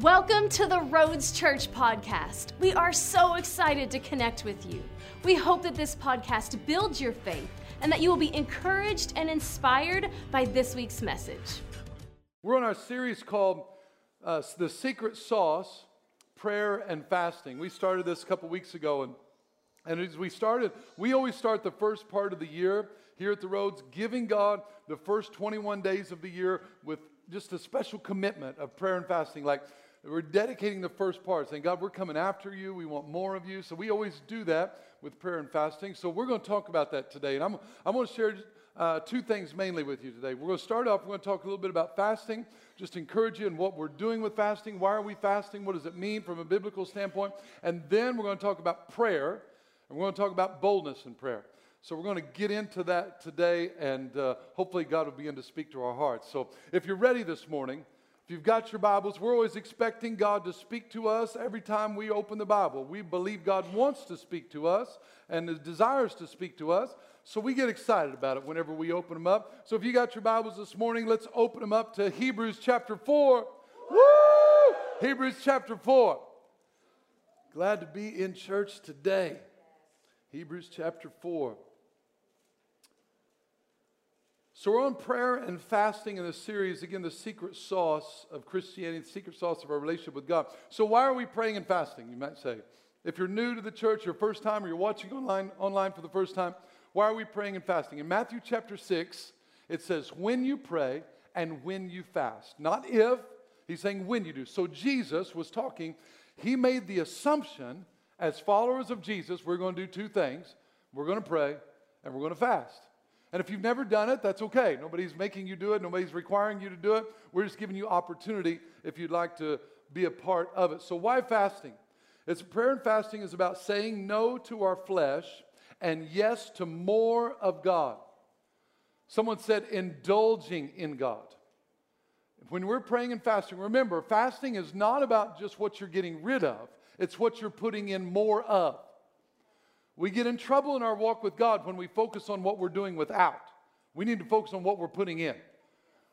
Welcome to the Roads Church podcast. We are so excited to connect with you. We hope that this podcast builds your faith and that you will be encouraged and inspired by this week's message. We're on our series called uh, The Secret Sauce Prayer and Fasting. We started this a couple weeks ago, and, and as we started, we always start the first part of the year here at the Roads, giving God the first 21 days of the year with just a special commitment of prayer and fasting. Like, we're dedicating the first part, saying, God, we're coming after you. We want more of you. So we always do that with prayer and fasting. So we're going to talk about that today. And I'm, I'm going to share uh, two things mainly with you today. We're going to start off, we're going to talk a little bit about fasting, just encourage you in what we're doing with fasting. Why are we fasting? What does it mean from a biblical standpoint? And then we're going to talk about prayer, and we're going to talk about boldness in prayer. So we're going to get into that today, and uh, hopefully God will begin to speak to our hearts. So if you're ready this morning, if you've got your Bibles, we're always expecting God to speak to us every time we open the Bible. We believe God wants to speak to us and desires to speak to us. So we get excited about it whenever we open them up. So if you got your Bibles this morning, let's open them up to Hebrews chapter 4. Woo! Hebrews chapter 4. Glad to be in church today. Hebrews chapter 4. So, we're on prayer and fasting in this series. Again, the secret sauce of Christianity, the secret sauce of our relationship with God. So, why are we praying and fasting? You might say. If you're new to the church, your first time, or you're watching online, online for the first time, why are we praying and fasting? In Matthew chapter 6, it says, when you pray and when you fast. Not if, he's saying when you do. So, Jesus was talking, he made the assumption as followers of Jesus, we're going to do two things we're going to pray and we're going to fast. And if you've never done it, that's okay. Nobody's making you do it, nobody's requiring you to do it. We're just giving you opportunity if you'd like to be a part of it. So, why fasting? It's prayer and fasting is about saying no to our flesh and yes to more of God. Someone said indulging in God. When we're praying and fasting, remember, fasting is not about just what you're getting rid of, it's what you're putting in more of. We get in trouble in our walk with God when we focus on what we're doing without. We need to focus on what we're putting in.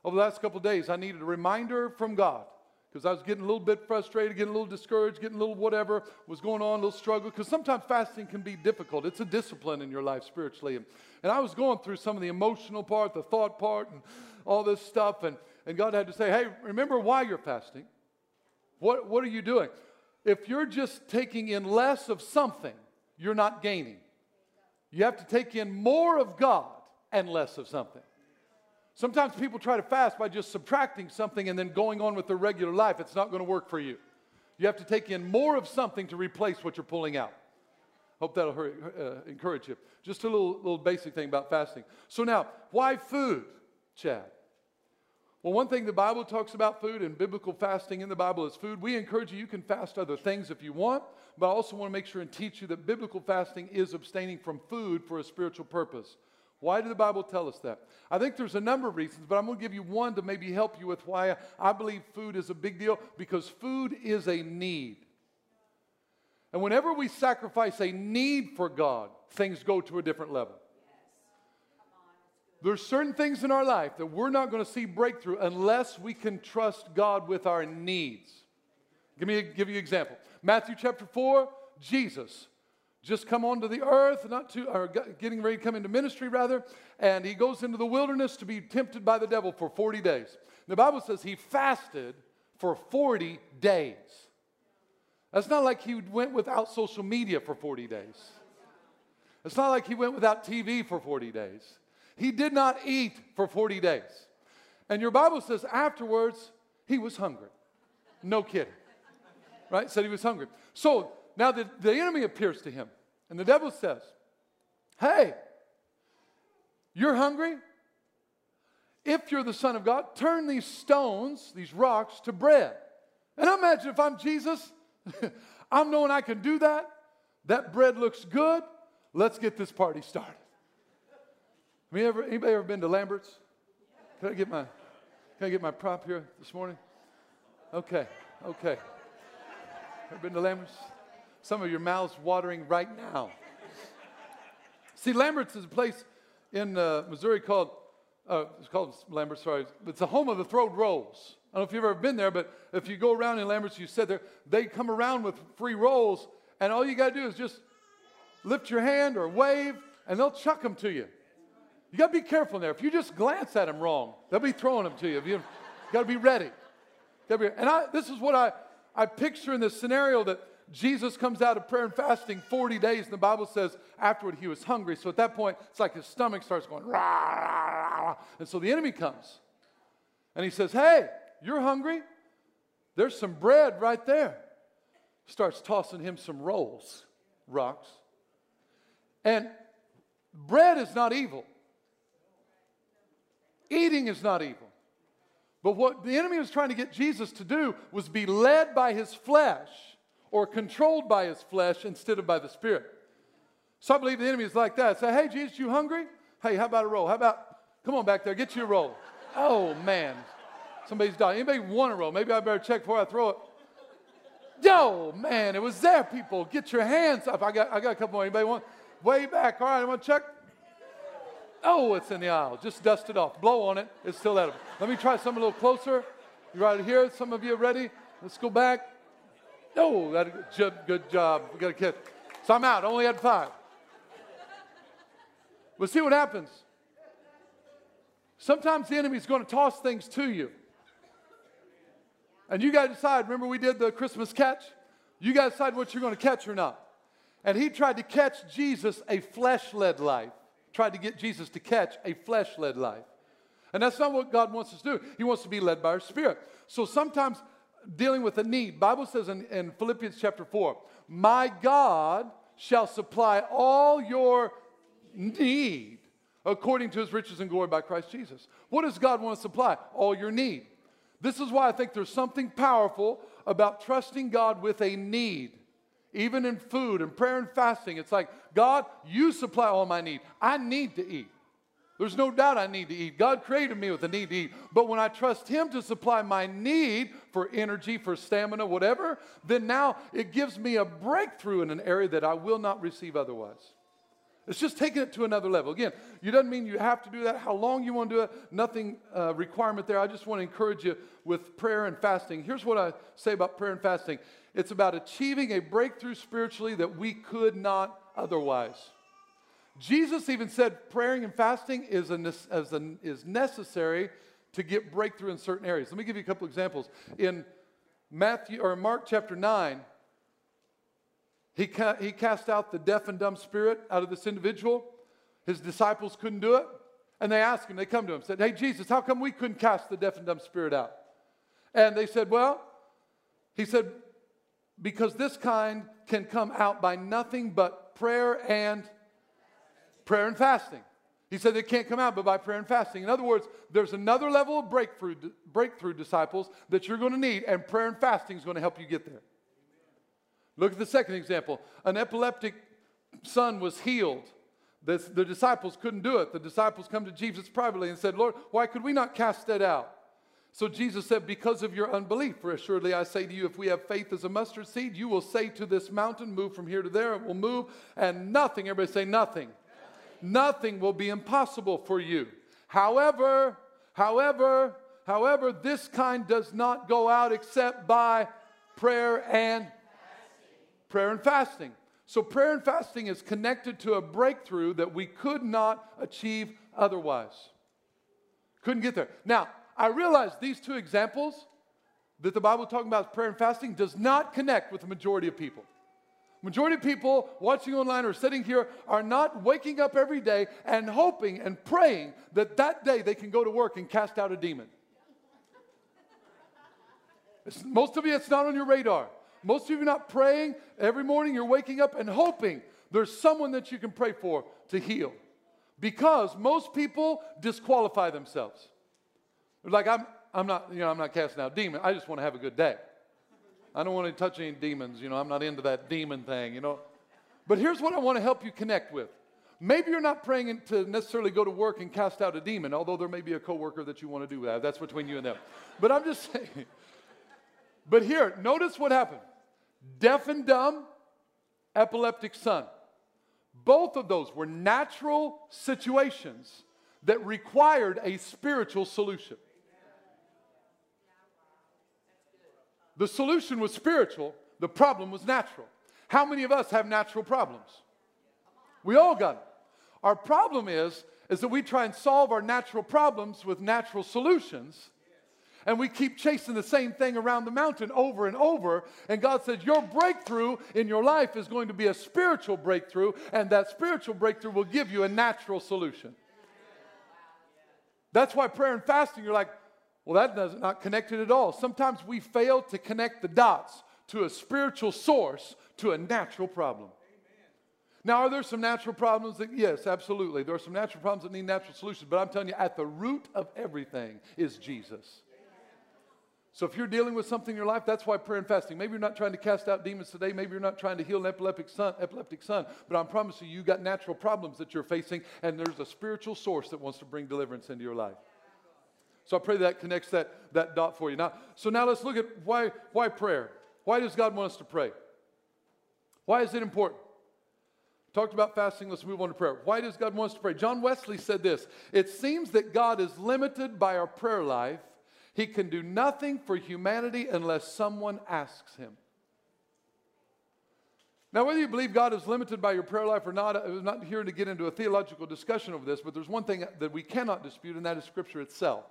Over the last couple days, I needed a reminder from God because I was getting a little bit frustrated, getting a little discouraged, getting a little whatever was going on, a little struggle. Because sometimes fasting can be difficult. It's a discipline in your life spiritually. And, and I was going through some of the emotional part, the thought part, and all this stuff. And, and God had to say, hey, remember why you're fasting. What, what are you doing? If you're just taking in less of something, you're not gaining. You have to take in more of God and less of something. Sometimes people try to fast by just subtracting something and then going on with their regular life. It's not going to work for you. You have to take in more of something to replace what you're pulling out. Hope that'll hurry, uh, encourage you. Just a little, little basic thing about fasting. So, now, why food, Chad? Well, one thing the Bible talks about food and biblical fasting in the Bible is food. We encourage you, you can fast other things if you want, but I also want to make sure and teach you that biblical fasting is abstaining from food for a spiritual purpose. Why did the Bible tell us that? I think there's a number of reasons, but I'm going to give you one to maybe help you with why I believe food is a big deal because food is a need. And whenever we sacrifice a need for God, things go to a different level. There's certain things in our life that we're not going to see breakthrough unless we can trust God with our needs. Give me a, give you an example. Matthew chapter 4, Jesus just come onto the earth, not to, or getting ready to come into ministry rather, and he goes into the wilderness to be tempted by the devil for 40 days. The Bible says he fasted for 40 days. That's not like he went without social media for 40 days. It's not like he went without TV for 40 days. He did not eat for 40 days. And your Bible says afterwards, he was hungry. No kidding. Right? Said he was hungry. So now the, the enemy appears to him, and the devil says, Hey, you're hungry? If you're the Son of God, turn these stones, these rocks, to bread. And I imagine if I'm Jesus, I'm knowing I can do that. That bread looks good. Let's get this party started. Have you ever, anybody ever been to Lambert's? Can I get my, can I get my prop here this morning? Okay, okay. Ever been to Lambert's? Some of your mouths watering right now. See, Lambert's is a place in uh, Missouri called, uh, it's called Lambert's, sorry. It's the home of the throwed rolls. I don't know if you've ever been there, but if you go around in Lamberts, you said there, they come around with free rolls, and all you got to do is just lift your hand or wave, and they'll chuck them to you. You got to be careful there. If you just glance at them wrong, they'll be throwing them to you. You got to be ready. And I, this is what I, I picture in this scenario that Jesus comes out of prayer and fasting 40 days, and the Bible says afterward he was hungry. So at that point, it's like his stomach starts going, rah, rah, rah. and so the enemy comes. And he says, Hey, you're hungry? There's some bread right there. Starts tossing him some rolls, rocks. And bread is not evil. Eating is not evil. But what the enemy was trying to get Jesus to do was be led by his flesh or controlled by his flesh instead of by the Spirit. So I believe the enemy is like that. Say, hey, Jesus, you hungry? Hey, how about a roll? How about, come on back there, get you a roll. Oh, man. Somebody's dying. Anybody want a roll? Maybe I better check before I throw it. Yo, man, it was there, people. Get your hands up. I got, I got a couple more. Anybody want? Way back. All right, I want to check. Oh, it's in the aisle. Just dust it off. Blow on it. It's still edible. Let me try some a little closer. You right here. Some of you are ready. Let's go back. Oh, that good, good job. We got a kid. So I'm out. Only had five. But see what happens. Sometimes the enemy's going to toss things to you. And you got to decide. Remember, we did the Christmas catch? You got to decide what you're going to catch or not. And he tried to catch Jesus a flesh led life, tried to get Jesus to catch a flesh led life. And that's not what God wants us to do. He wants to be led by our spirit. So sometimes dealing with a need, Bible says in, in Philippians chapter 4, my God shall supply all your need according to his riches and glory by Christ Jesus. What does God want to supply? All your need. This is why I think there's something powerful about trusting God with a need. Even in food and prayer and fasting, it's like, God, you supply all my need. I need to eat. There's no doubt I need to eat. God created me with a need to eat. But when I trust Him to supply my need for energy, for stamina, whatever, then now it gives me a breakthrough in an area that I will not receive otherwise. It's just taking it to another level. Again, you doesn't mean you have to do that. How long you want to do it, nothing uh, requirement there. I just want to encourage you with prayer and fasting. Here's what I say about prayer and fasting it's about achieving a breakthrough spiritually that we could not otherwise. Jesus even said praying and fasting is, a, as a, is necessary to get breakthrough in certain areas. Let me give you a couple examples. In Matthew or Mark chapter 9, he, ca- he cast out the deaf and dumb spirit out of this individual. His disciples couldn't do it. And they asked him, they come to him, said, Hey, Jesus, how come we couldn't cast the deaf and dumb spirit out? And they said, Well, he said, because this kind can come out by nothing but prayer and prayer and fasting. He said it can't come out but by prayer and fasting. In other words, there's another level of breakthrough, breakthrough disciples that you're going to need, and prayer and fasting is going to help you get there. Look at the second example. An epileptic son was healed. The, the disciples couldn't do it. The disciples come to Jesus privately and said, Lord, why could we not cast that out? So Jesus said, Because of your unbelief, for assuredly I say to you, if we have faith as a mustard seed, you will say to this mountain, Move from here to there, it will move, and nothing, everybody say nothing. Nothing, nothing will be impossible for you. However, however, however, this kind does not go out except by prayer and prayer and fasting. So, prayer and fasting is connected to a breakthrough that we could not achieve otherwise. Couldn't get there. Now, I realize these two examples that the Bible talking about prayer and fasting does not connect with the majority of people. Majority of people watching online or sitting here are not waking up every day and hoping and praying that that day they can go to work and cast out a demon. It's, most of you, it's not on your radar. Most of you are not praying every morning. You're waking up and hoping there's someone that you can pray for to heal. Because most people disqualify themselves. Like, I'm, I'm not, you know, I'm not casting out demons. I just want to have a good day. I don't want to touch any demons. You know, I'm not into that demon thing, you know. But here's what I want to help you connect with. Maybe you're not praying to necessarily go to work and cast out a demon, although there may be a coworker that you want to do that. That's between you and them. But I'm just saying. But here, notice what happened deaf and dumb, epileptic son. Both of those were natural situations that required a spiritual solution. The solution was spiritual, the problem was natural. How many of us have natural problems? We all got it. Our problem is, is that we try and solve our natural problems with natural solutions. And we keep chasing the same thing around the mountain over and over. And God says, Your breakthrough in your life is going to be a spiritual breakthrough, and that spiritual breakthrough will give you a natural solution. That's why prayer and fasting, you're like, well, that does not connect it at all. Sometimes we fail to connect the dots to a spiritual source to a natural problem. Now, are there some natural problems that, yes, absolutely. There are some natural problems that need natural solutions, but I'm telling you, at the root of everything is Jesus. So if you're dealing with something in your life, that's why prayer and fasting. Maybe you're not trying to cast out demons today. Maybe you're not trying to heal an epileptic son, epileptic son. But I'm promising you, you got natural problems that you're facing, and there's a spiritual source that wants to bring deliverance into your life. So I pray that connects that, that dot for you. Now, so now let's look at why, why prayer. Why does God want us to pray? Why is it important? Talked about fasting, let's move on to prayer. Why does God want us to pray? John Wesley said this It seems that God is limited by our prayer life. He can do nothing for humanity unless someone asks him. Now, whether you believe God is limited by your prayer life or not, I'm not here to get into a theological discussion over this, but there's one thing that we cannot dispute, and that is Scripture itself.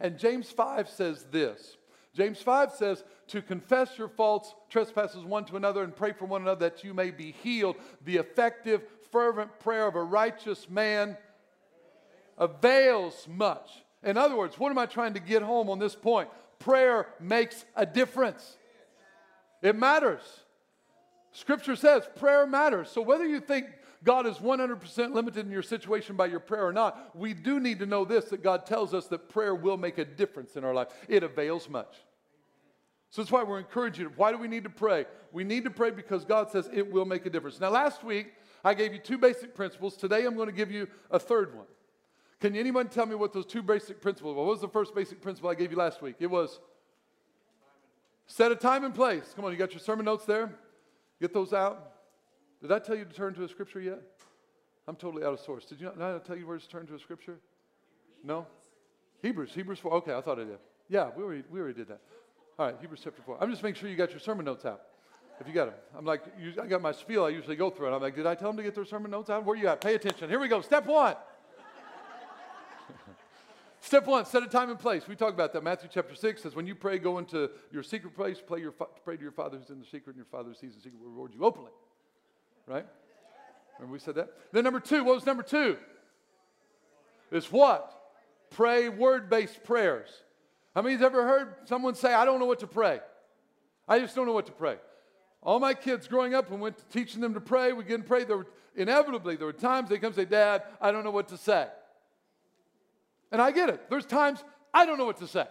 And James 5 says this James 5 says, to confess your faults, trespasses one to another, and pray for one another that you may be healed. The effective, fervent prayer of a righteous man avails much. In other words, what am I trying to get home on this point? Prayer makes a difference, it matters. Scripture says prayer matters. So whether you think God is 100% limited in your situation by your prayer or not, we do need to know this that God tells us that prayer will make a difference in our life. It avails much. So that's why we're encouraging you. Why do we need to pray? We need to pray because God says it will make a difference. Now, last week, I gave you two basic principles. Today, I'm going to give you a third one. Can anyone tell me what those two basic principles were? What was the first basic principle I gave you last week? It was set a time and place. Come on, you got your sermon notes there? Get those out. Did I tell you to turn to a scripture yet? I'm totally out of source. Did you not, not tell you where to turn to a scripture? No? Hebrews, Hebrews 4. Okay, I thought I did. Yeah, we already, we already did that. All right, Hebrews chapter 4. I'm just making sure you got your sermon notes out. If you got them. I'm like, I got my spiel I usually go through, and I'm like, did I tell them to get their sermon notes out? Where you at? Pay attention. Here we go. Step one. Step one, set a time and place. We talk about that. Matthew chapter 6 says, when you pray, go into your secret place, pray, your, pray to your Father who's in the secret, and your Father who sees the secret will reward you openly. Right? Remember we said that? Then number two, what was number two? Is what? Pray word-based prayers. How many's ever heard someone say, I don't know what to pray? I just don't know what to pray. All my kids growing up and went to teaching them to pray, we and pray. There were, inevitably, there were times they come say, Dad, I don't know what to say. And I get it. There's times I don't know what to say.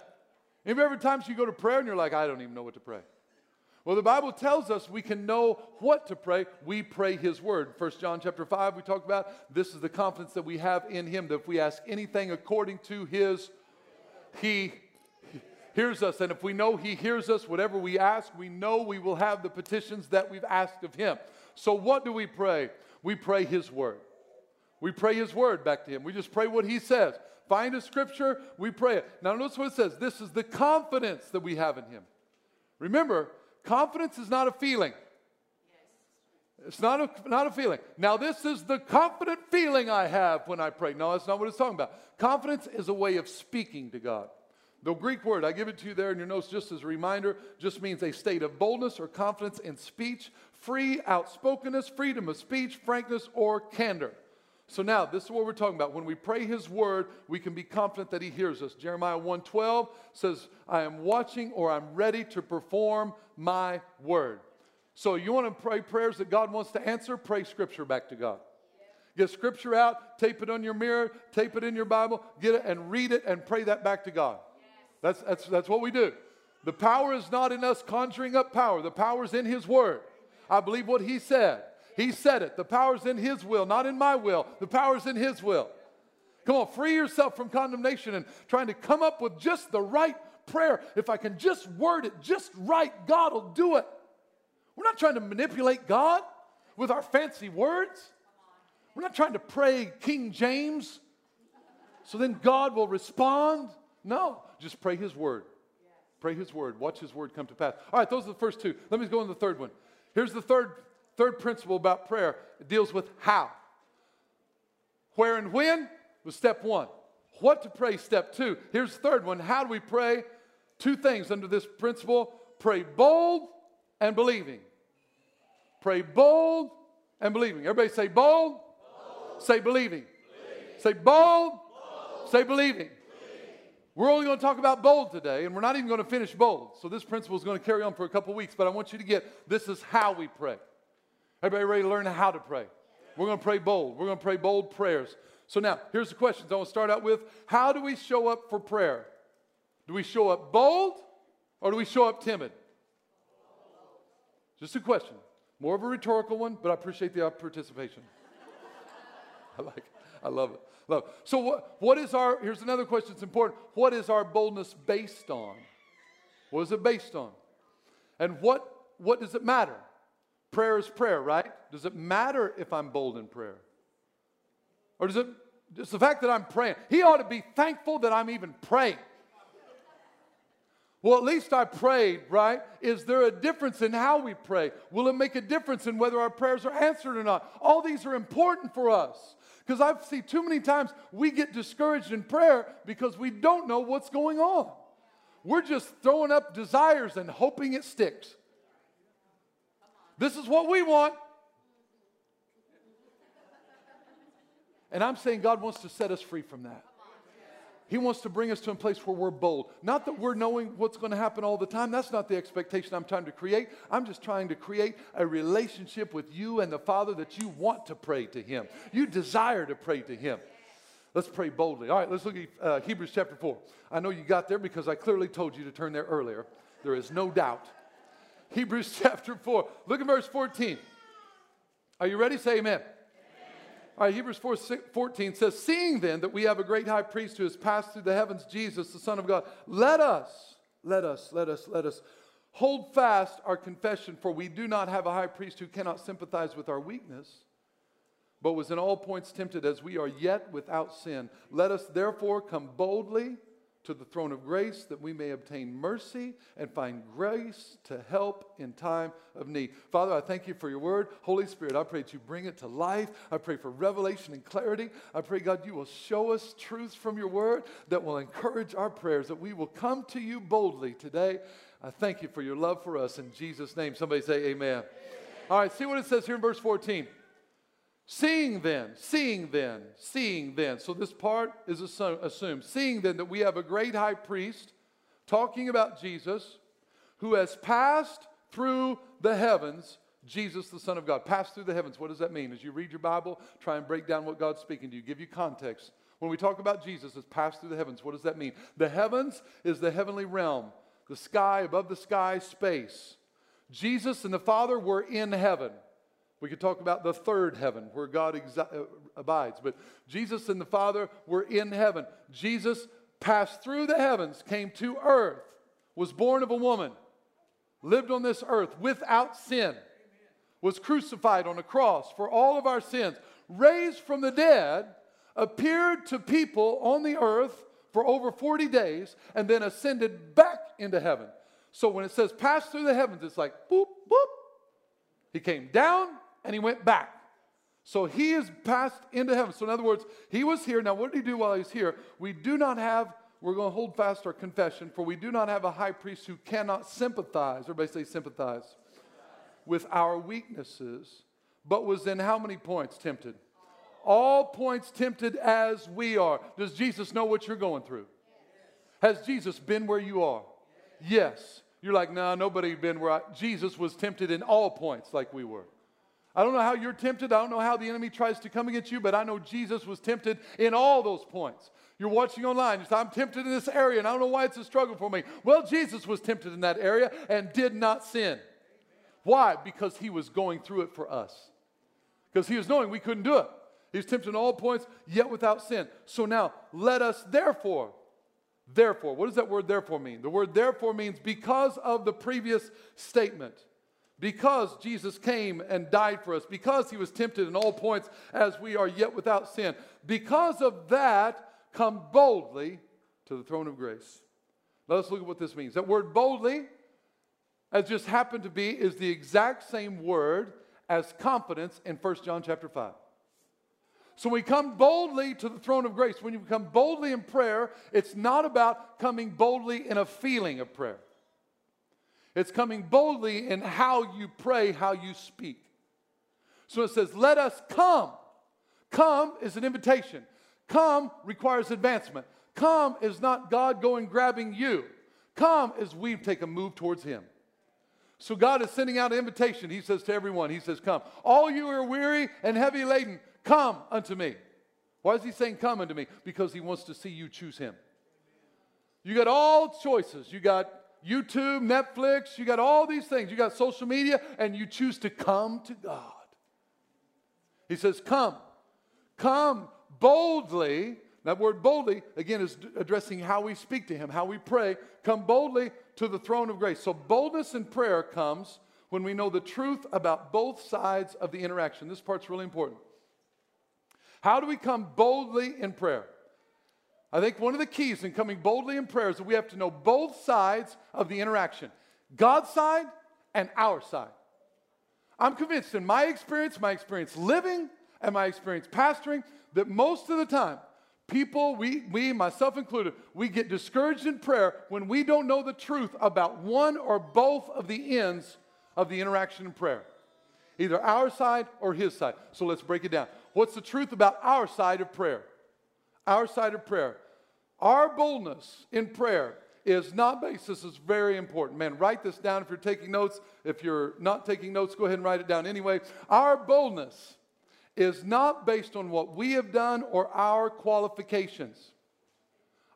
And every time you go to prayer and you're like, I don't even know what to pray. Well, the Bible tells us we can know what to pray. We pray His word. First John chapter 5, we talked about this is the confidence that we have in Him that if we ask anything according to His, He hears us. And if we know He hears us, whatever we ask, we know we will have the petitions that we've asked of Him. So, what do we pray? We pray His word. We pray His word back to Him. We just pray what He says. Find a scripture, we pray it. Now, notice what it says this is the confidence that we have in Him. Remember, confidence is not a feeling. It's not a, not a feeling. Now, this is the confident feeling I have when I pray. No, that's not what it's talking about. Confidence is a way of speaking to God. The Greek word, I give it to you there in your notes just as a reminder, just means a state of boldness or confidence in speech, free outspokenness, freedom of speech, frankness, or candor. So now, this is what we're talking about. When we pray his word, we can be confident that he hears us. Jeremiah 1:12 says, "I am watching or I'm ready to perform my word." So you want to pray prayers that God wants to answer, pray scripture back to God. Get scripture out, tape it on your mirror, tape it in your Bible, get it and read it and pray that back to God. That's, that's, that's what we do. The power is not in us conjuring up power, the power is in His Word. I believe what He said. He said it. The power's in His will, not in my will. The power's in His will. Come on, free yourself from condemnation and trying to come up with just the right prayer. If I can just word it just right, God will do it. We're not trying to manipulate God with our fancy words. We're not trying to pray King James so then God will respond. No, just pray His word. Pray His word. Watch His word come to pass. All right, those are the first two. Let me go on the third one. Here's the third, third principle about prayer it deals with how. Where and when was step one. What to pray, step two. Here's the third one. How do we pray? Two things under this principle pray bold and believing. Pray bold and believing. Everybody say bold, bold. say believing. believing. Say bold, bold. say believing. We're only going to talk about bold today, and we're not even going to finish bold. So this principle is going to carry on for a couple weeks, but I want you to get this is how we pray. Everybody ready to learn how to pray? We're going to pray bold. We're going to pray bold prayers. So now, here's the questions I want to start out with. How do we show up for prayer? Do we show up bold or do we show up timid? Just a question. More of a rhetorical one, but I appreciate the participation. I like it. I love it. Love. So what, what is our, here's another question that's important. What is our boldness based on? What is it based on? And what, what does it matter? Prayer is prayer, right? Does it matter if I'm bold in prayer? Or does it, just the fact that I'm praying, he ought to be thankful that I'm even praying. Well, at least I prayed, right? Is there a difference in how we pray? Will it make a difference in whether our prayers are answered or not? All these are important for us. Because I've seen too many times we get discouraged in prayer because we don't know what's going on. We're just throwing up desires and hoping it sticks. This is what we want. And I'm saying God wants to set us free from that. He wants to bring us to a place where we're bold. Not that we're knowing what's going to happen all the time. That's not the expectation I'm trying to create. I'm just trying to create a relationship with you and the Father that you want to pray to Him. You desire to pray to Him. Let's pray boldly. All right, let's look at uh, Hebrews chapter 4. I know you got there because I clearly told you to turn there earlier. There is no doubt. Hebrews chapter 4. Look at verse 14. Are you ready? Say amen. All right, Hebrews 4 14 says, Seeing then that we have a great high priest who has passed through the heavens, Jesus, the Son of God, let us, let us, let us, let us hold fast our confession, for we do not have a high priest who cannot sympathize with our weakness, but was in all points tempted as we are yet without sin. Let us therefore come boldly to the throne of grace that we may obtain mercy and find grace to help in time of need. Father, I thank you for your word. Holy Spirit, I pray that you bring it to life. I pray for revelation and clarity. I pray, God, you will show us truths from your word that will encourage our prayers, that we will come to you boldly today. I thank you for your love for us in Jesus' name. Somebody say amen. amen. All right, see what it says here in verse 14. Seeing then, seeing then, seeing then. So this part is assumed. Seeing then that we have a great high priest, talking about Jesus, who has passed through the heavens, Jesus, the Son of God. Passed through the heavens. What does that mean? As you read your Bible, try and break down what God's speaking to you, give you context. When we talk about Jesus as passed through the heavens, what does that mean? The heavens is the heavenly realm, the sky, above the sky, space. Jesus and the Father were in heaven. We could talk about the third heaven where God exi- uh, abides. But Jesus and the Father were in heaven. Jesus passed through the heavens, came to earth, was born of a woman, lived on this earth without sin, was crucified on a cross for all of our sins, raised from the dead, appeared to people on the earth for over 40 days, and then ascended back into heaven. So when it says pass through the heavens, it's like boop, boop. He came down, and he went back. So he is passed into heaven. So, in other words, he was here. Now, what did he do while he was here? We do not have, we're going to hold fast our confession, for we do not have a high priest who cannot sympathize, everybody say sympathize, with our weaknesses, but was in how many points tempted? All points tempted as we are. Does Jesus know what you're going through? Has Jesus been where you are? Yes. You're like, no, nah, nobody been where I. Jesus was tempted in all points like we were. I don't know how you're tempted. I don't know how the enemy tries to come against you, but I know Jesus was tempted in all those points. You're watching online. You say, I'm tempted in this area, and I don't know why it's a struggle for me. Well, Jesus was tempted in that area and did not sin. Why? Because he was going through it for us. Because he was knowing we couldn't do it. He was tempted in all points, yet without sin. So now, let us therefore, therefore, what does that word therefore mean? The word therefore means because of the previous statement because Jesus came and died for us, because he was tempted in all points as we are yet without sin, because of that, come boldly to the throne of grace. Let us look at what this means. That word boldly, as just happened to be, is the exact same word as confidence in 1 John chapter 5. So when we come boldly to the throne of grace, when you come boldly in prayer, it's not about coming boldly in a feeling of prayer. It's coming boldly in how you pray, how you speak. So it says, Let us come. Come is an invitation. Come requires advancement. Come is not God going grabbing you. Come is we take a move towards Him. So God is sending out an invitation. He says to everyone, He says, Come. All you are weary and heavy laden, come unto me. Why is He saying, Come unto me? Because He wants to see you choose Him. You got all choices. You got YouTube, Netflix, you got all these things. You got social media, and you choose to come to God. He says, Come. Come boldly. That word boldly, again, is addressing how we speak to Him, how we pray. Come boldly to the throne of grace. So, boldness in prayer comes when we know the truth about both sides of the interaction. This part's really important. How do we come boldly in prayer? I think one of the keys in coming boldly in prayer is that we have to know both sides of the interaction God's side and our side. I'm convinced in my experience, my experience living, and my experience pastoring, that most of the time, people, we, we, myself included, we get discouraged in prayer when we don't know the truth about one or both of the ends of the interaction in prayer. Either our side or his side. So let's break it down. What's the truth about our side of prayer? Our side of prayer. Our boldness in prayer is not based, this is very important. Man, write this down if you're taking notes. If you're not taking notes, go ahead and write it down anyway. Our boldness is not based on what we have done or our qualifications.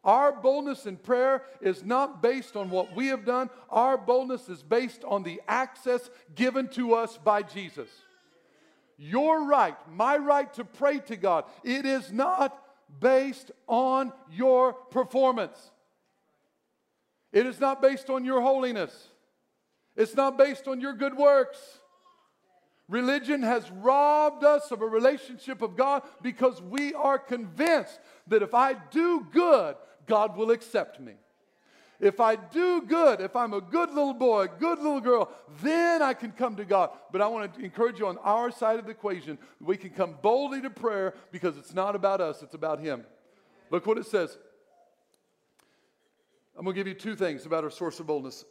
Our boldness in prayer is not based on what we have done. Our boldness is based on the access given to us by Jesus. Your right, my right to pray to God, it is not based on your performance. It is not based on your holiness. It's not based on your good works. Religion has robbed us of a relationship of God because we are convinced that if I do good, God will accept me. If I do good, if I'm a good little boy, good little girl, then I can come to God. But I want to encourage you on our side of the equation, we can come boldly to prayer because it's not about us, it's about Him. Look what it says. I'm going to give you two things about our source of boldness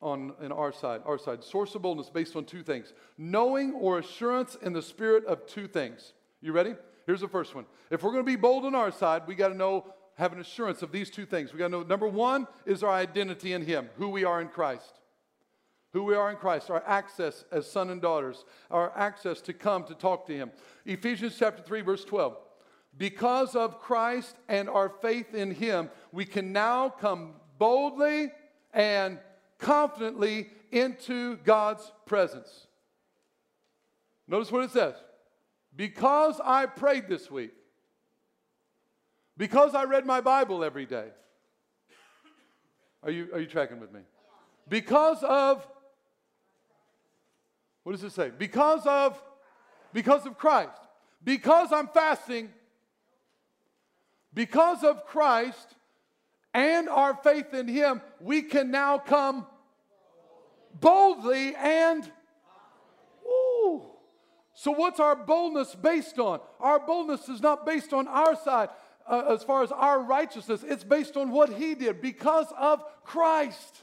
on in our side. Our side. Source of boldness based on two things knowing or assurance in the spirit of two things. You ready? Here's the first one. If we're going to be bold on our side, we got to know have an assurance of these two things. We got to know number one is our identity in Him, who we are in Christ. Who we are in Christ, our access as son and daughters, our access to come to talk to Him. Ephesians chapter 3, verse 12. Because of Christ and our faith in Him, we can now come boldly and confidently into God's presence. Notice what it says. Because I prayed this week, because I read my Bible every day. Are you, are you tracking with me? Because of, what does it say? Because of, because of Christ. Because I'm fasting, because of Christ and our faith in Him, we can now come boldly and Ooh. So, what's our boldness based on? Our boldness is not based on our side uh, as far as our righteousness, it's based on what he did because of Christ.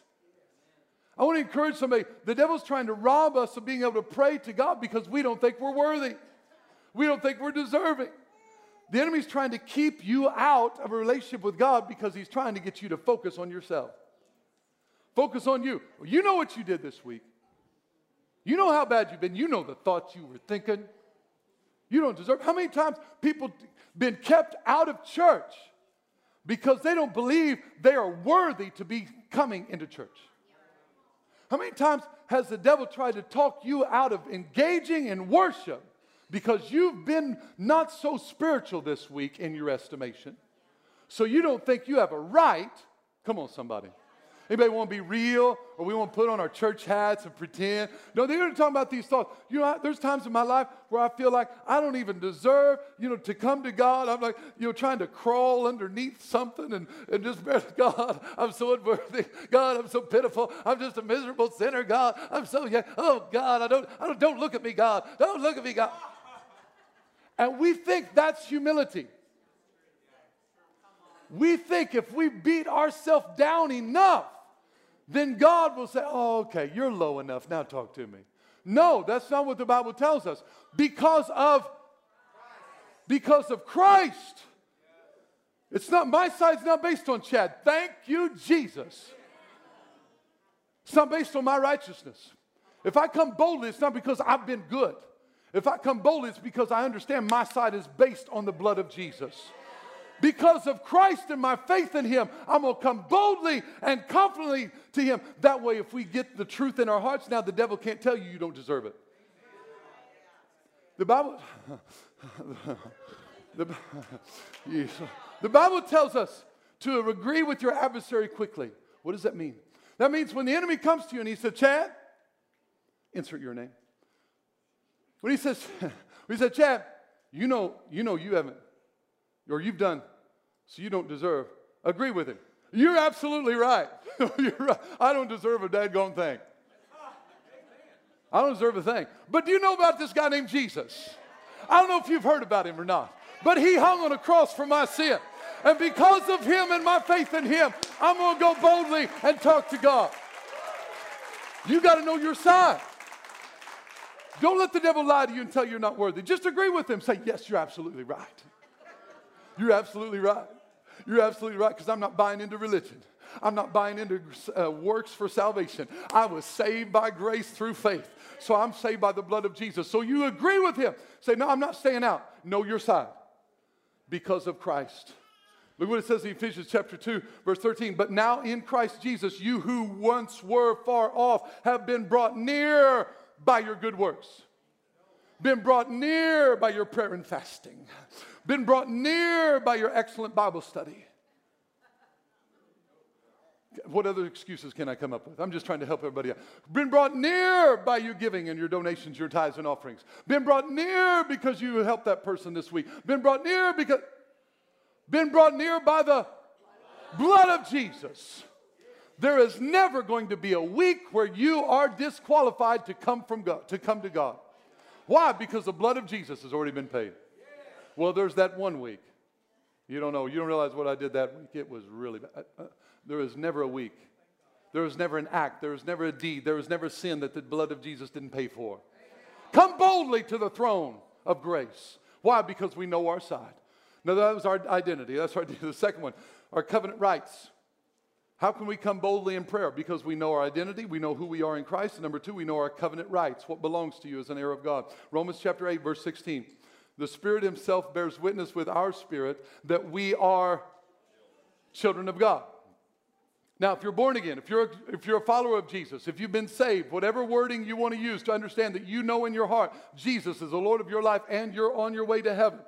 I want to encourage somebody the devil's trying to rob us of being able to pray to God because we don't think we're worthy. We don't think we're deserving. The enemy's trying to keep you out of a relationship with God because he's trying to get you to focus on yourself. Focus on you. You know what you did this week. You know how bad you've been. You know the thoughts you were thinking. You don't deserve. How many times people been kept out of church because they don't believe they are worthy to be coming into church? How many times has the devil tried to talk you out of engaging in worship because you've been not so spiritual this week in your estimation? So you don't think you have a right. Come on, somebody. Anybody want to be real or we want to put on our church hats and pretend? No, they're talking about these thoughts. You know, there's times in my life where I feel like I don't even deserve, you know, to come to God. I'm like, you know, trying to crawl underneath something and, and just, God, I'm so unworthy. God, I'm so pitiful. I'm just a miserable sinner, God. I'm so, yeah. Oh, God, I don't, I don't, don't look at me, God. Don't look at me, God. And we think that's humility. We think if we beat ourselves down enough, then God will say, Oh, okay, you're low enough. Now talk to me. No, that's not what the Bible tells us. Because of because of Christ. It's not my side's not based on Chad. Thank you, Jesus. It's not based on my righteousness. If I come boldly, it's not because I've been good. If I come boldly, it's because I understand my side is based on the blood of Jesus. Because of Christ and my faith in Him, I'm to come boldly and confidently to Him. That way, if we get the truth in our hearts, now the devil can't tell you you don't deserve it. The Bible, the, the Bible tells us to agree with your adversary quickly. What does that mean? That means when the enemy comes to you and he said, Chad, insert your name. When he says, when he said, Chad, you know, you know you haven't, or you've done so you don't deserve. Agree with him. You're absolutely right. You're right. I don't deserve a dadgone thing. I don't deserve a thing. But do you know about this guy named Jesus? I don't know if you've heard about him or not, but he hung on a cross for my sin. And because of him and my faith in him, I'm going to go boldly and talk to God. You got to know your side. Don't let the devil lie to you and tell you you're not worthy. Just agree with him. Say, Yes, you're absolutely right. You're absolutely right. You're absolutely right because I'm not buying into religion. I'm not buying into uh, works for salvation. I was saved by grace through faith. So I'm saved by the blood of Jesus. So you agree with him. Say, no, I'm not staying out. Know your side because of Christ. Look what it says in Ephesians chapter 2, verse 13. But now in Christ Jesus, you who once were far off have been brought near by your good works, been brought near by your prayer and fasting been brought near by your excellent Bible study. What other excuses can I come up with? I'm just trying to help everybody out. Been brought near by you giving and your donations, your tithes and offerings. Been brought near because you helped that person this week. Been brought near because, been brought near by the blood of Jesus. There is never going to be a week where you are disqualified to come from God, to come to God. Why? Because the blood of Jesus has already been paid. Well, there's that one week. You don't know. You don't realize what I did that week. It was really bad. Uh, uh, there was never a week. There was never an act. There was never a deed. There was never sin that the blood of Jesus didn't pay for. Come boldly to the throne of grace. Why? Because we know our side. Now, that was our identity. That's our The second one, our covenant rights. How can we come boldly in prayer? Because we know our identity, we know who we are in Christ. And number two, we know our covenant rights, what belongs to you as an heir of God. Romans chapter 8, verse 16. The Spirit Himself bears witness with our spirit that we are children of God. Now, if you're born again, if you're, if you're a follower of Jesus, if you've been saved, whatever wording you want to use to understand that you know in your heart Jesus is the Lord of your life and you're on your way to heaven,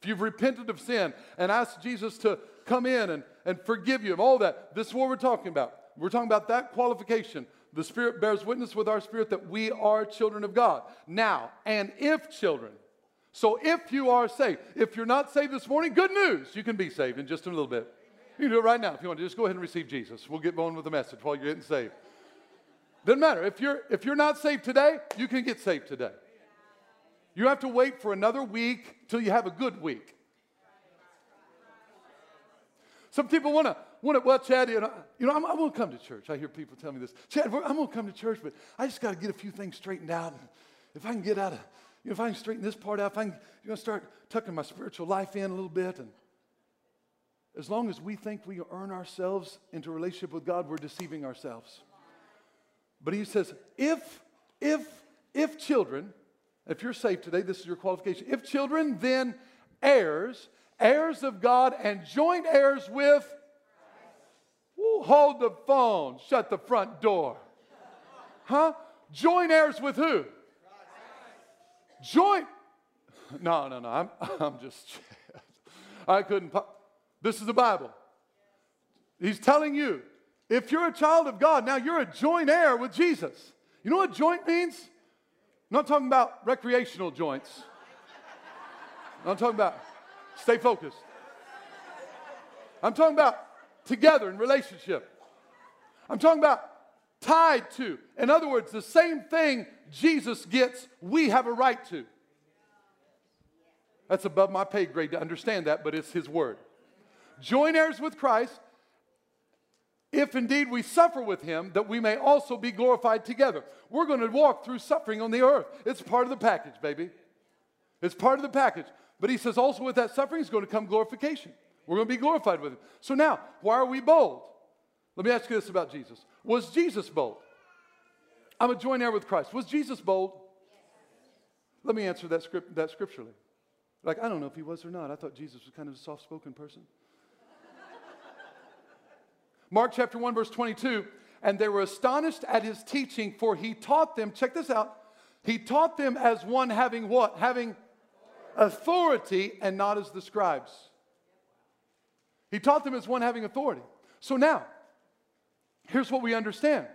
if you've repented of sin and asked Jesus to come in and, and forgive you of all that, this is what we're talking about. We're talking about that qualification. The Spirit bears witness with our spirit that we are children of God. Now, and if children, so if you are saved, if you're not saved this morning, good news. You can be saved in just a little bit. You can do it right now if you want to. Just go ahead and receive Jesus. We'll get going with the message while you're getting saved. Doesn't matter. If you're, if you're not saved today, you can get saved today. You have to wait for another week till you have a good week. Some people want to, want to, well, Chad, you know, you know I'm, I'm going to come to church. I hear people tell me this. Chad, I'm going to come to church, but I just got to get a few things straightened out. If I can get out of you know, if I can straighten this part out, if I can you know, start tucking my spiritual life in a little bit. And as long as we think we earn ourselves into relationship with God, we're deceiving ourselves. But he says, if, if, if children, if you're saved today, this is your qualification. If children, then heirs, heirs of God, and joint heirs with. Hold the phone, shut the front door. Huh? Joint heirs with who? Joint. No, no, no. I'm, I'm just, I couldn't. This is the Bible. He's telling you If you're a child of God, now you're a joint heir with Jesus. You know what joint means? I'm not talking about recreational joints. I'm talking about stay focused. I'm talking about together in relationship. I'm talking about tied to. In other words, the same thing Jesus gets, we have a right to. That's above my pay grade to understand that, but it's His word. Join heirs with Christ, if indeed we suffer with Him, that we may also be glorified together. We're going to walk through suffering on the earth. It's part of the package, baby. It's part of the package. But He says also with that suffering is going to come glorification. We're going to be glorified with Him. So now, why are we bold? Let me ask you this about Jesus. Was Jesus bold? I'm a joint heir with Christ. Was Jesus bold? Let me answer that, script, that scripturally. Like, I don't know if he was or not. I thought Jesus was kind of a soft spoken person. Mark chapter 1, verse 22. And they were astonished at his teaching, for he taught them, check this out, he taught them as one having what? Having authority and not as the scribes. He taught them as one having authority. So now, here's what we understand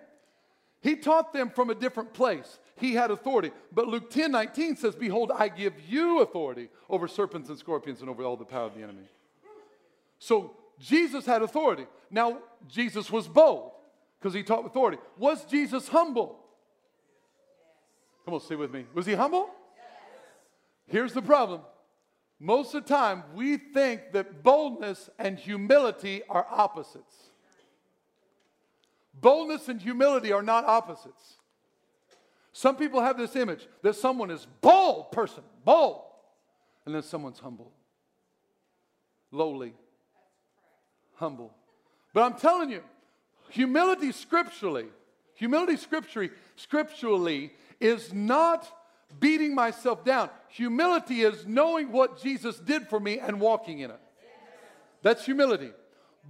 He taught them from a different place. He had authority. But Luke 10 19 says, Behold, I give you authority over serpents and scorpions and over all the power of the enemy. So Jesus had authority. Now, Jesus was bold because he taught authority. Was Jesus humble? Come on, stay with me. Was he humble? Here's the problem. Most of the time, we think that boldness and humility are opposites. Boldness and humility are not opposites. Some people have this image that someone is bold person, bold, and then someone's humble, lowly, humble. But I'm telling you, humility scripturally, humility scripturally, scripturally is not beating myself down. Humility is knowing what Jesus did for me and walking in it. That's humility.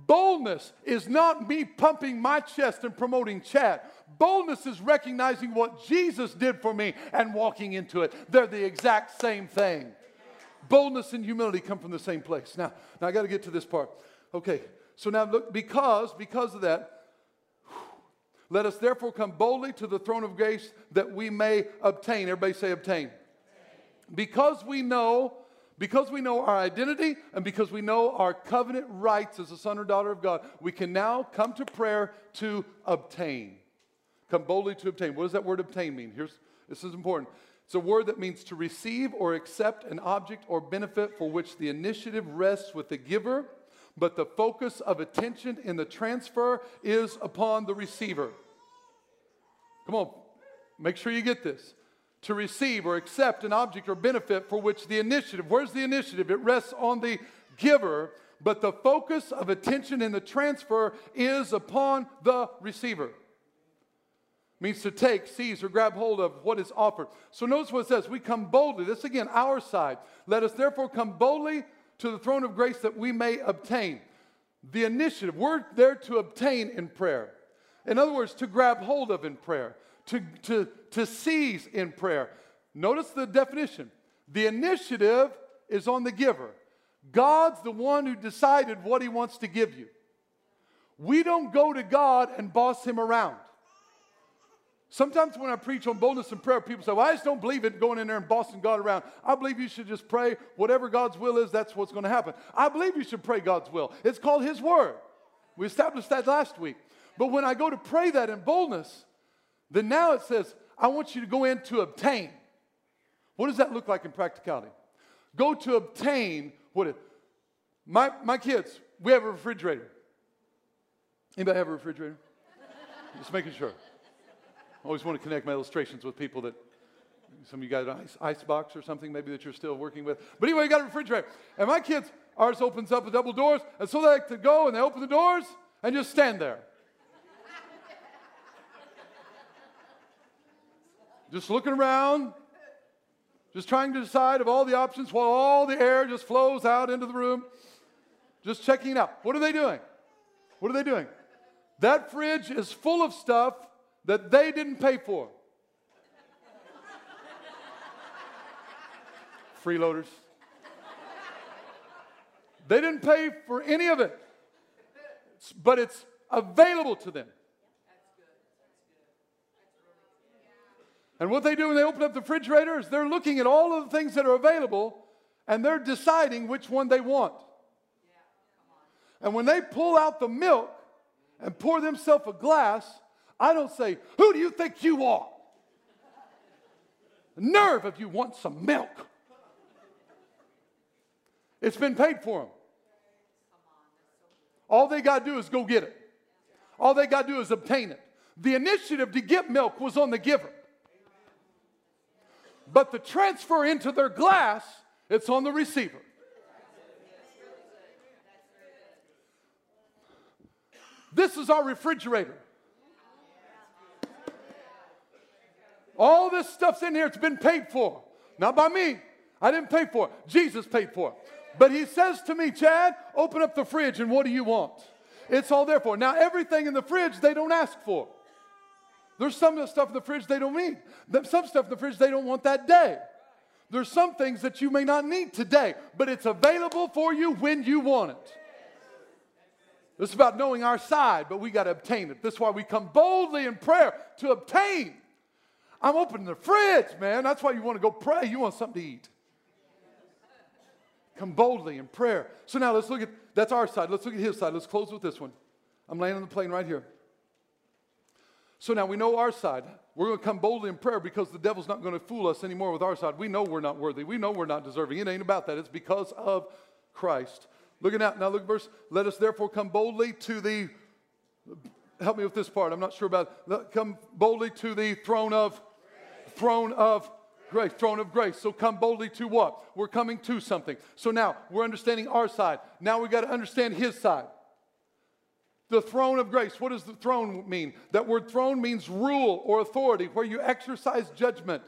Boldness is not me pumping my chest and promoting Chad. Boldness is recognizing what Jesus did for me and walking into it. They're the exact same thing. Boldness and humility come from the same place. Now, now I got to get to this part. Okay, so now look, because because of that, let us therefore come boldly to the throne of grace that we may obtain. Everybody say obtain. Because we know because we know our identity and because we know our covenant rights as a son or daughter of God, we can now come to prayer to obtain. Come boldly to obtain. What does that word obtain mean? Here's this is important. It's a word that means to receive or accept an object or benefit for which the initiative rests with the giver, but the focus of attention in the transfer is upon the receiver. Come on, make sure you get this to receive or accept an object or benefit for which the initiative, where's the initiative? It rests on the giver, but the focus of attention in the transfer is upon the receiver. Means to take, seize, or grab hold of what is offered. So notice what it says we come boldly. This again, our side. Let us therefore come boldly to the throne of grace that we may obtain. The initiative, we're there to obtain in prayer. In other words, to grab hold of in prayer to, to, to seize in prayer. Notice the definition the initiative is on the giver. God's the one who decided what he wants to give you. We don't go to God and boss him around. Sometimes when I preach on boldness and prayer, people say, Well, I just don't believe in going in there and bossing God around. I believe you should just pray whatever God's will is, that's what's going to happen. I believe you should pray God's will. It's called His Word. We established that last week. But when I go to pray that in boldness, then now it says, I want you to go in to obtain. What does that look like in practicality? Go to obtain what it, my, my kids, we have a refrigerator. Anybody have a refrigerator? Just making sure. I always want to connect my illustrations with people that some of you got an ice, ice box or something maybe that you're still working with. But anyway, you got a refrigerator. And my kids, ours opens up with double doors, and so they like to go and they open the doors and just stand there. Just looking around, just trying to decide of all the options while all the air just flows out into the room, just checking out. What are they doing? What are they doing? That fridge is full of stuff that they didn't pay for. Freeloaders. They didn't pay for any of it. But it's available to them. And what they do when they open up the refrigerator is they're looking at all of the things that are available and they're deciding which one they want. And when they pull out the milk and pour themselves a glass, I don't say, Who do you think you are? Nerve if you want some milk. It's been paid for them. All they got to do is go get it. All they got to do is obtain it. The initiative to get milk was on the giver. But the transfer into their glass, it's on the receiver. This is our refrigerator. All this stuff's in here, it's been paid for. Not by me. I didn't pay for it. Jesus paid for it. But he says to me, Chad, open up the fridge and what do you want? It's all there for. Now, everything in the fridge they don't ask for. There's some stuff in the fridge they don't need. Some stuff in the fridge they don't want that day. There's some things that you may not need today, but it's available for you when you want it. Is about knowing our side, but we got to obtain it. This is why we come boldly in prayer to obtain. I'm opening the fridge, man. That's why you want to go pray. You want something to eat. Come boldly in prayer. So now let's look at that's our side. Let's look at his side. Let's close with this one. I'm landing the plane right here. So now we know our side. We're going to come boldly in prayer because the devil's not going to fool us anymore with our side. We know we're not worthy. We know we're not deserving. It ain't about that. It's because of Christ. Looking out now, look at verse. Let us therefore come boldly to the. Help me with this part. I'm not sure about. It. Come boldly to the throne of, grace. throne of grace, throne of grace. So come boldly to what? We're coming to something. So now we're understanding our side. Now we've got to understand his side. The throne of grace. What does the throne mean? That word throne means rule or authority, where you exercise judgment.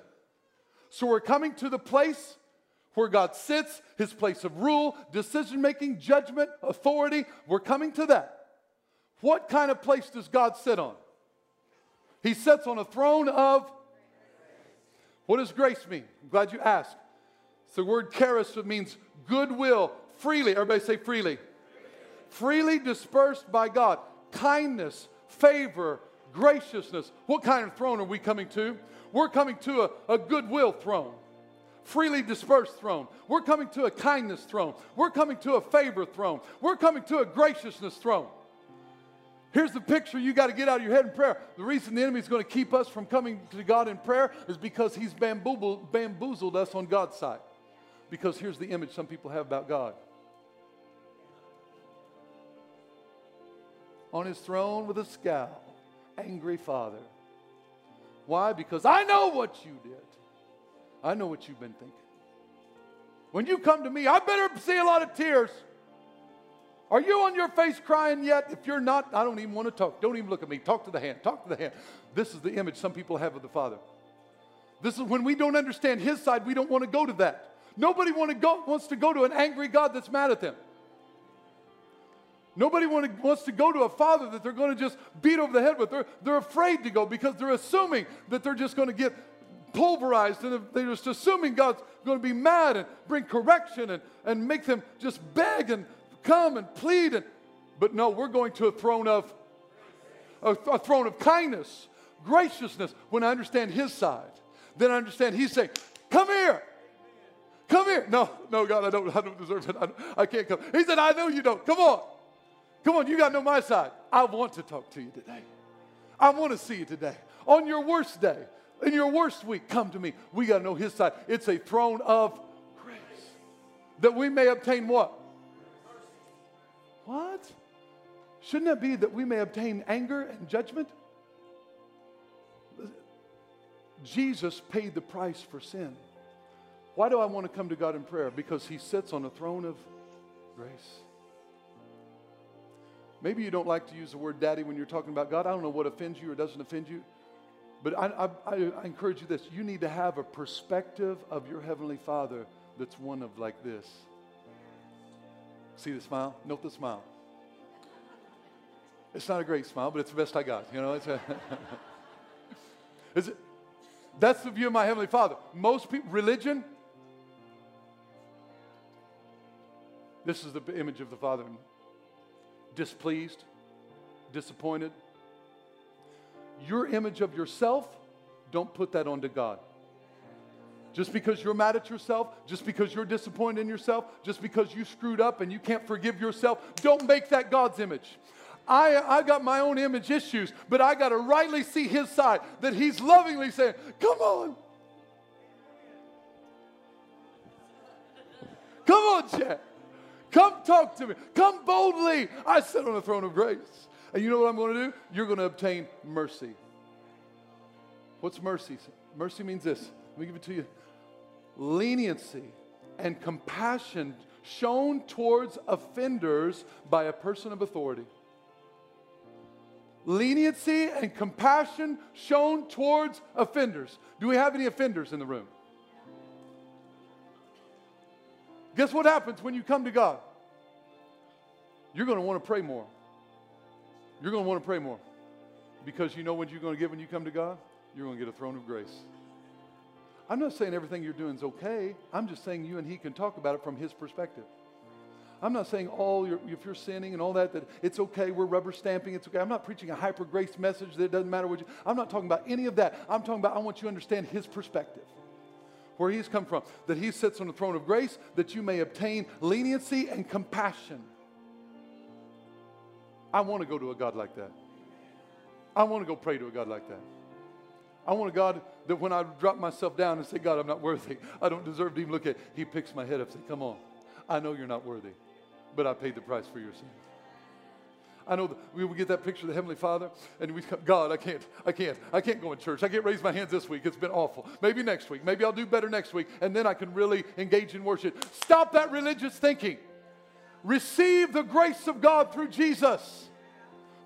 So we're coming to the place where God sits, his place of rule, decision making, judgment, authority. We're coming to that. What kind of place does God sit on? He sits on a throne of. What does grace mean? I'm glad you asked. the word charis means goodwill, freely. Everybody say freely freely dispersed by God. Kindness, favor, graciousness. What kind of throne are we coming to? We're coming to a, a goodwill throne, freely dispersed throne. We're coming to a kindness throne. We're coming to a favor throne. We're coming to a graciousness throne. Here's the picture you got to get out of your head in prayer. The reason the enemy is going to keep us from coming to God in prayer is because he's bamboozled us on God's side. Because here's the image some people have about God on his throne with a scowl, angry father. Why? Because I know what you did. I know what you've been thinking. When you come to me, I better see a lot of tears. Are you on your face crying yet? If you're not, I don't even want to talk. Don't even look at me. Talk to the hand. Talk to the hand. This is the image some people have of the Father. This is when we don't understand His side, we don't want to go to that. Nobody want to go, wants to go to an angry God that's mad at them. Nobody wants to go to a father that they're going to just beat over the head with. They're, they're afraid to go because they're assuming that they're just going to get pulverized and they're just assuming God's going to be mad and bring correction and, and make them just beg and come and plead. And, but no, we're going to a throne of a, a throne of kindness, graciousness. When I understand His side, then I understand He's saying, "Come here." Come here. No, no, God, I don't, I don't deserve it. I, I can't come. He said, I know you don't. Come on. Come on, you got to know my side. I want to talk to you today. I want to see you today. On your worst day, in your worst week, come to me. We got to know his side. It's a throne of grace that we may obtain what? What? Shouldn't that be that we may obtain anger and judgment? Jesus paid the price for sin. Why do I want to come to God in prayer? Because he sits on a throne of grace. Maybe you don't like to use the word daddy when you're talking about God. I don't know what offends you or doesn't offend you. But I, I, I, encourage you this you need to have a perspective of your Heavenly Father that's one of like this. See the smile? Note the smile. It's not a great smile, but it's the best I got. You know, it's a Is it, that's the view of my Heavenly Father. Most people, religion, this is the image of the Father displeased, disappointed. Your image of yourself, don't put that onto God. Just because you're mad at yourself, just because you're disappointed in yourself, just because you screwed up and you can't forgive yourself, don't make that God's image. I, I got my own image issues, but I got to rightly see his side that he's lovingly saying, Come on. Come on, Chad. Come talk to me. Come boldly. I sit on the throne of grace. And you know what I'm going to do? You're going to obtain mercy. What's mercy? Mercy means this. Let me give it to you. Leniency and compassion shown towards offenders by a person of authority. Leniency and compassion shown towards offenders. Do we have any offenders in the room? Guess what happens when you come to God? You're going to want to pray more. You're going to want to pray more. Because you know what you're going to get when you come to God? You're going to get a throne of grace. I'm not saying everything you're doing is okay. I'm just saying you and He can talk about it from His perspective. I'm not saying all your, if you're sinning and all that, that it's okay, we're rubber stamping, it's okay. I'm not preaching a hyper grace message that it doesn't matter what you, I'm not talking about any of that. I'm talking about, I want you to understand His perspective where he's come from, that he sits on the throne of grace, that you may obtain leniency and compassion. I want to go to a God like that. I want to go pray to a God like that. I want a God that when I drop myself down and say, God, I'm not worthy, I don't deserve to even look at, he picks my head up and says, Come on, I know you're not worthy, but I paid the price for your sins. I know we would get that picture of the Heavenly Father, and we come, God, I can't, I can't, I can't go in church. I can't raise my hands this week. It's been awful. Maybe next week. Maybe I'll do better next week, and then I can really engage in worship. Stop that religious thinking. Receive the grace of God through Jesus.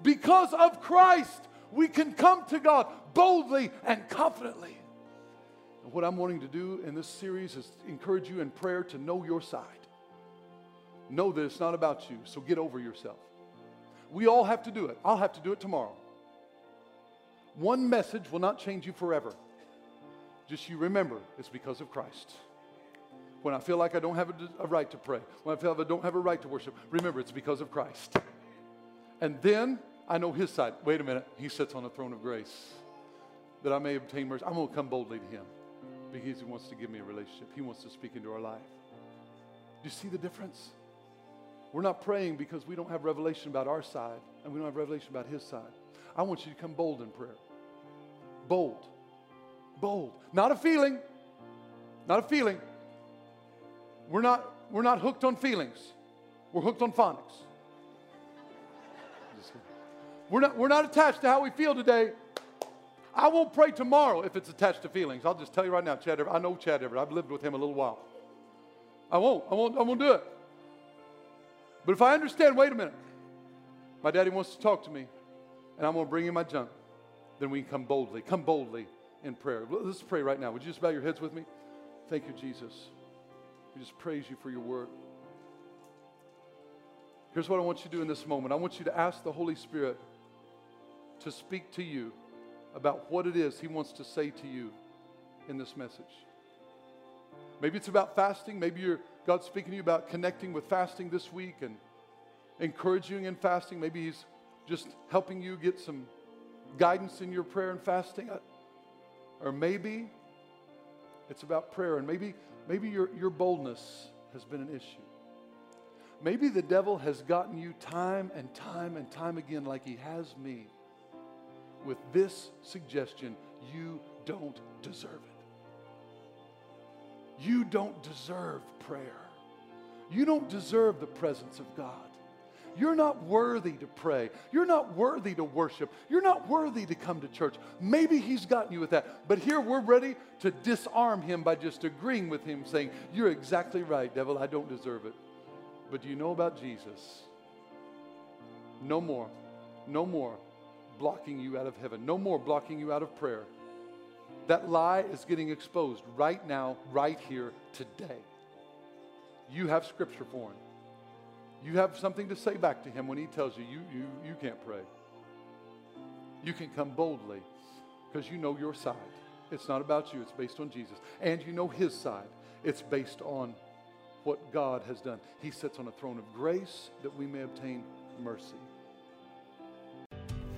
Because of Christ, we can come to God boldly and confidently. And what I'm wanting to do in this series is encourage you in prayer to know your side. Know that it's not about you, so get over yourself. We all have to do it. I'll have to do it tomorrow. One message will not change you forever. Just you remember, it's because of Christ. When I feel like I don't have a, a, right to pray, when I feel like I don't have a right to worship, remember, it's because of Christ. And then I know his side. Wait a minute, he sits on the throne of grace that I may obtain mercy. I'm going to come boldly to him because he wants to give me a relationship. He wants to speak into our life. Do you see the difference? We're not praying because we don't have revelation about our side and we don't have revelation about his side. I want you to come bold in prayer. Bold. Bold. Not a feeling. Not a feeling. We're not, we're not hooked on feelings. We're hooked on phonics. We're not, we're not attached to how we feel today. I won't pray tomorrow if it's attached to feelings. I'll just tell you right now, Chad Everett. I know Chad Everett. I've lived with him a little while. I won't. I won't. I won't do it. But if I understand, wait a minute, my daddy wants to talk to me, and I'm going to bring in my junk, then we can come boldly. Come boldly in prayer. Let's pray right now. Would you just bow your heads with me? Thank you, Jesus. We just praise you for your word. Here's what I want you to do in this moment I want you to ask the Holy Spirit to speak to you about what it is He wants to say to you in this message. Maybe it's about fasting. Maybe you're God's speaking to you about connecting with fasting this week and encouraging in fasting. Maybe He's just helping you get some guidance in your prayer and fasting. Or maybe it's about prayer, and maybe, maybe your, your boldness has been an issue. Maybe the devil has gotten you time and time and time again, like he has me, with this suggestion you don't deserve it. You don't deserve prayer. You don't deserve the presence of God. You're not worthy to pray. You're not worthy to worship. You're not worthy to come to church. Maybe He's gotten you with that. But here we're ready to disarm Him by just agreeing with Him, saying, You're exactly right, devil. I don't deserve it. But do you know about Jesus? No more. No more blocking you out of heaven. No more blocking you out of prayer. That lie is getting exposed right now, right here, today. You have scripture for him. You have something to say back to him when he tells you you, you, you can't pray. You can come boldly because you know your side. It's not about you, it's based on Jesus. And you know his side. It's based on what God has done. He sits on a throne of grace that we may obtain mercy.